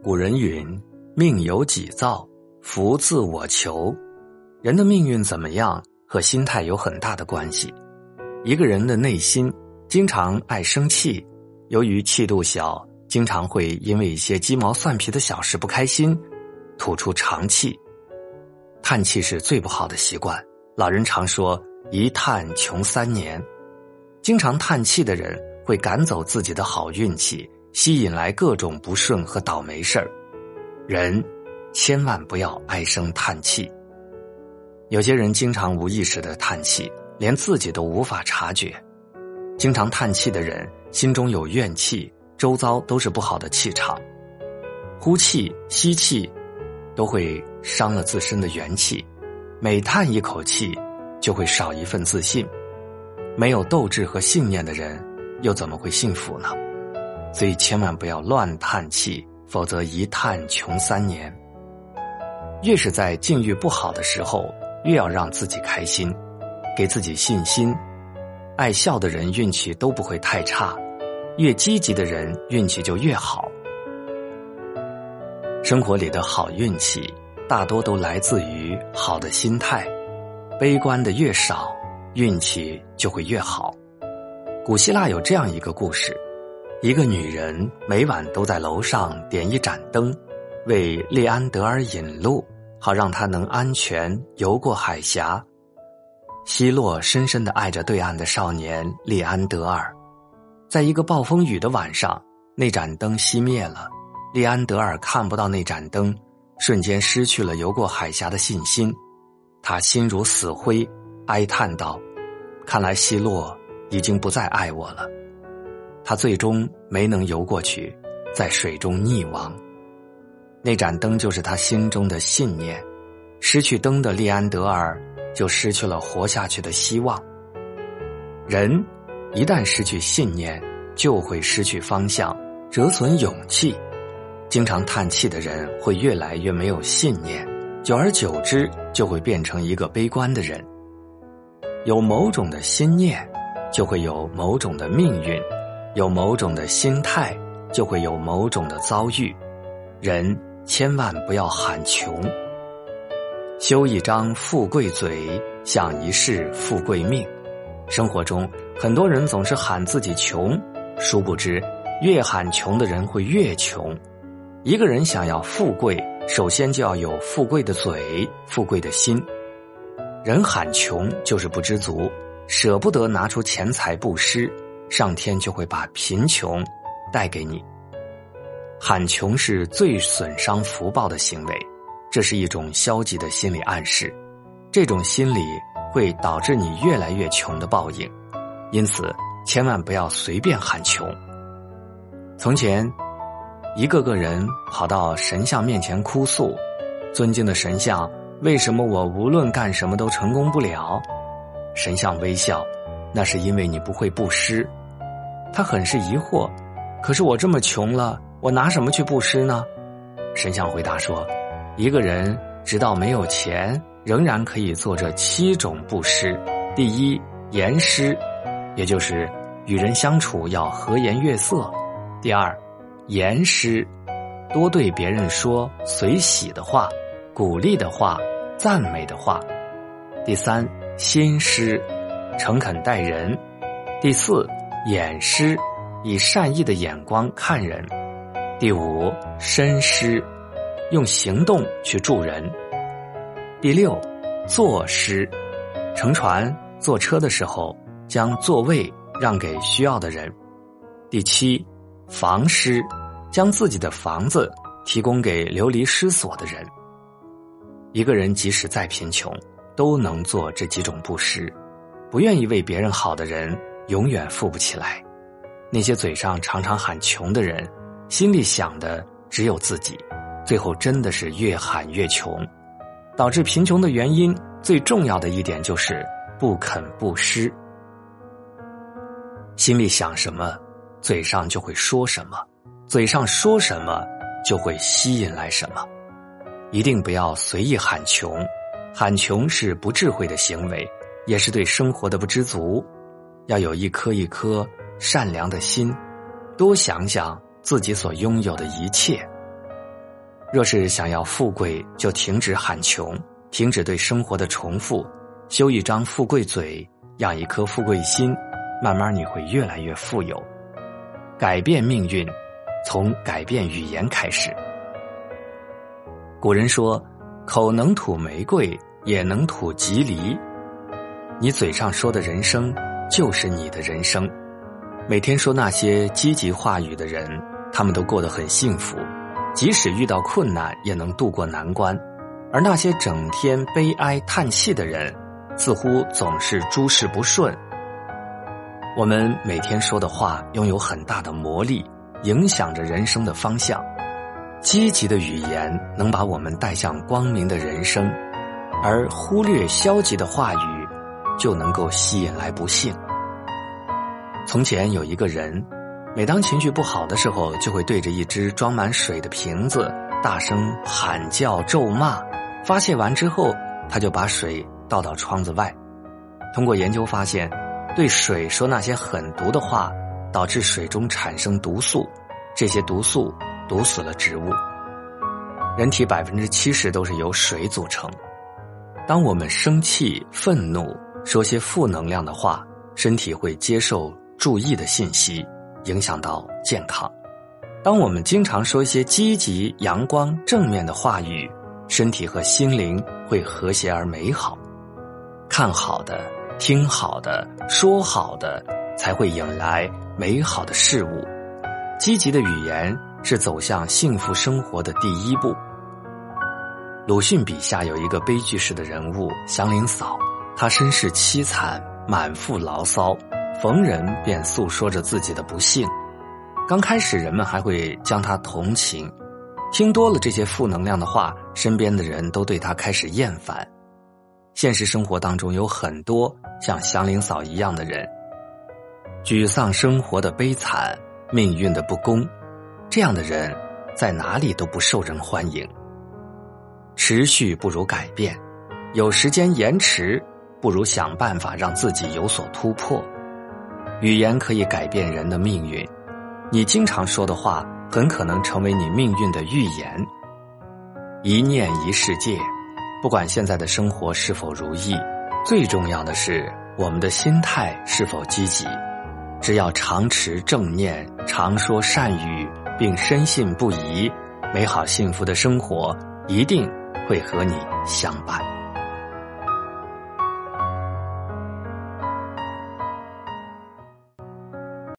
古人云：“命由己造，福自我求。”人的命运怎么样和心态有很大的关系。一个人的内心经常爱生气，由于气度小，经常会因为一些鸡毛蒜皮的小事不开心，吐出长气。叹气是最不好的习惯。老人常说：“一叹穷三年。”经常叹气的人会赶走自己的好运气。吸引来各种不顺和倒霉事儿，人千万不要唉声叹气。有些人经常无意识的叹气，连自己都无法察觉。经常叹气的人心中有怨气，周遭都是不好的气场。呼气、吸气，都会伤了自身的元气。每叹一口气，就会少一份自信。没有斗志和信念的人，又怎么会幸福呢？所以千万不要乱叹气，否则一叹穷三年。越是在境遇不好的时候，越要让自己开心，给自己信心。爱笑的人运气都不会太差，越积极的人运气就越好。生活里的好运气，大多都来自于好的心态。悲观的越少，运气就会越好。古希腊有这样一个故事。一个女人每晚都在楼上点一盏灯，为利安德尔引路，好让他能安全游过海峡。希洛深深的爱着对岸的少年利安德尔。在一个暴风雨的晚上，那盏灯熄灭了，利安德尔看不到那盏灯，瞬间失去了游过海峡的信心。他心如死灰，哀叹道：“看来希洛已经不再爱我了。”他最终没能游过去，在水中溺亡。那盏灯就是他心中的信念，失去灯的利安德尔就失去了活下去的希望。人一旦失去信念，就会失去方向，折损勇气。经常叹气的人会越来越没有信念，久而久之就会变成一个悲观的人。有某种的心念，就会有某种的命运。有某种的心态，就会有某种的遭遇。人千万不要喊穷。修一张富贵嘴，享一世富贵命。生活中，很多人总是喊自己穷，殊不知，越喊穷的人会越穷。一个人想要富贵，首先就要有富贵的嘴、富贵的心。人喊穷就是不知足，舍不得拿出钱财布施。上天就会把贫穷带给你。喊穷是最损伤福报的行为，这是一种消极的心理暗示，这种心理会导致你越来越穷的报应。因此，千万不要随便喊穷。从前，一个个人跑到神像面前哭诉：“尊敬的神像，为什么我无论干什么都成功不了？”神像微笑：“那是因为你不会布施。”他很是疑惑，可是我这么穷了，我拿什么去布施呢？神像回答说：“一个人直到没有钱，仍然可以做这七种布施。第一，言施，也就是与人相处要和颜悦色；第二，言施，多对别人说随喜的话、鼓励的话、赞美的话；第三，心施，诚恳待人；第四。”眼施，以善意的眼光看人；第五，身施，用行动去助人；第六，坐施，乘船、坐车的时候将座位让给需要的人；第七，房施，将自己的房子提供给流离失所的人。一个人即使再贫穷，都能做这几种布施。不愿意为别人好的人。永远富不起来。那些嘴上常常喊穷的人，心里想的只有自己，最后真的是越喊越穷。导致贫穷的原因，最重要的一点就是不肯布施。心里想什么，嘴上就会说什么；嘴上说什么，就会吸引来什么。一定不要随意喊穷，喊穷是不智慧的行为，也是对生活的不知足。要有一颗一颗善良的心，多想想自己所拥有的一切。若是想要富贵，就停止喊穷，停止对生活的重复，修一张富贵嘴，养一颗富贵心，慢慢你会越来越富有。改变命运，从改变语言开始。古人说：“口能吐玫瑰，也能吐吉梨。”你嘴上说的人生，就是你的人生。每天说那些积极话语的人，他们都过得很幸福。即使遇到困难，也能度过难关；而那些整天悲哀叹气的人，似乎总是诸事不顺。我们每天说的话拥有很大的魔力，影响着人生的方向。积极的语言能把我们带向光明的人生，而忽略消极的话语，就能够吸引来不幸。从前有一个人。每当情绪不好的时候，就会对着一只装满水的瓶子大声喊叫、咒骂。发泄完之后，他就把水倒到窗子外。通过研究发现，对水说那些狠毒的话，导致水中产生毒素，这些毒素毒死了植物。人体百分之七十都是由水组成。当我们生气、愤怒，说些负能量的话，身体会接受注意的信息。影响到健康。当我们经常说一些积极、阳光、正面的话语，身体和心灵会和谐而美好。看好的，听好的，说好的，才会引来美好的事物。积极的语言是走向幸福生活的第一步。鲁迅笔下有一个悲剧式的人物祥林嫂，他身世凄惨，满腹牢骚。逢人便诉说着自己的不幸，刚开始人们还会将他同情，听多了这些负能量的话，身边的人都对他开始厌烦。现实生活当中有很多像祥林嫂一样的人，沮丧生活的悲惨，命运的不公，这样的人在哪里都不受人欢迎。持续不如改变，有时间延迟不如想办法让自己有所突破。语言可以改变人的命运，你经常说的话很可能成为你命运的预言。一念一世界，不管现在的生活是否如意，最重要的是我们的心态是否积极。只要常持正念，常说善语，并深信不疑，美好幸福的生活一定会和你相伴。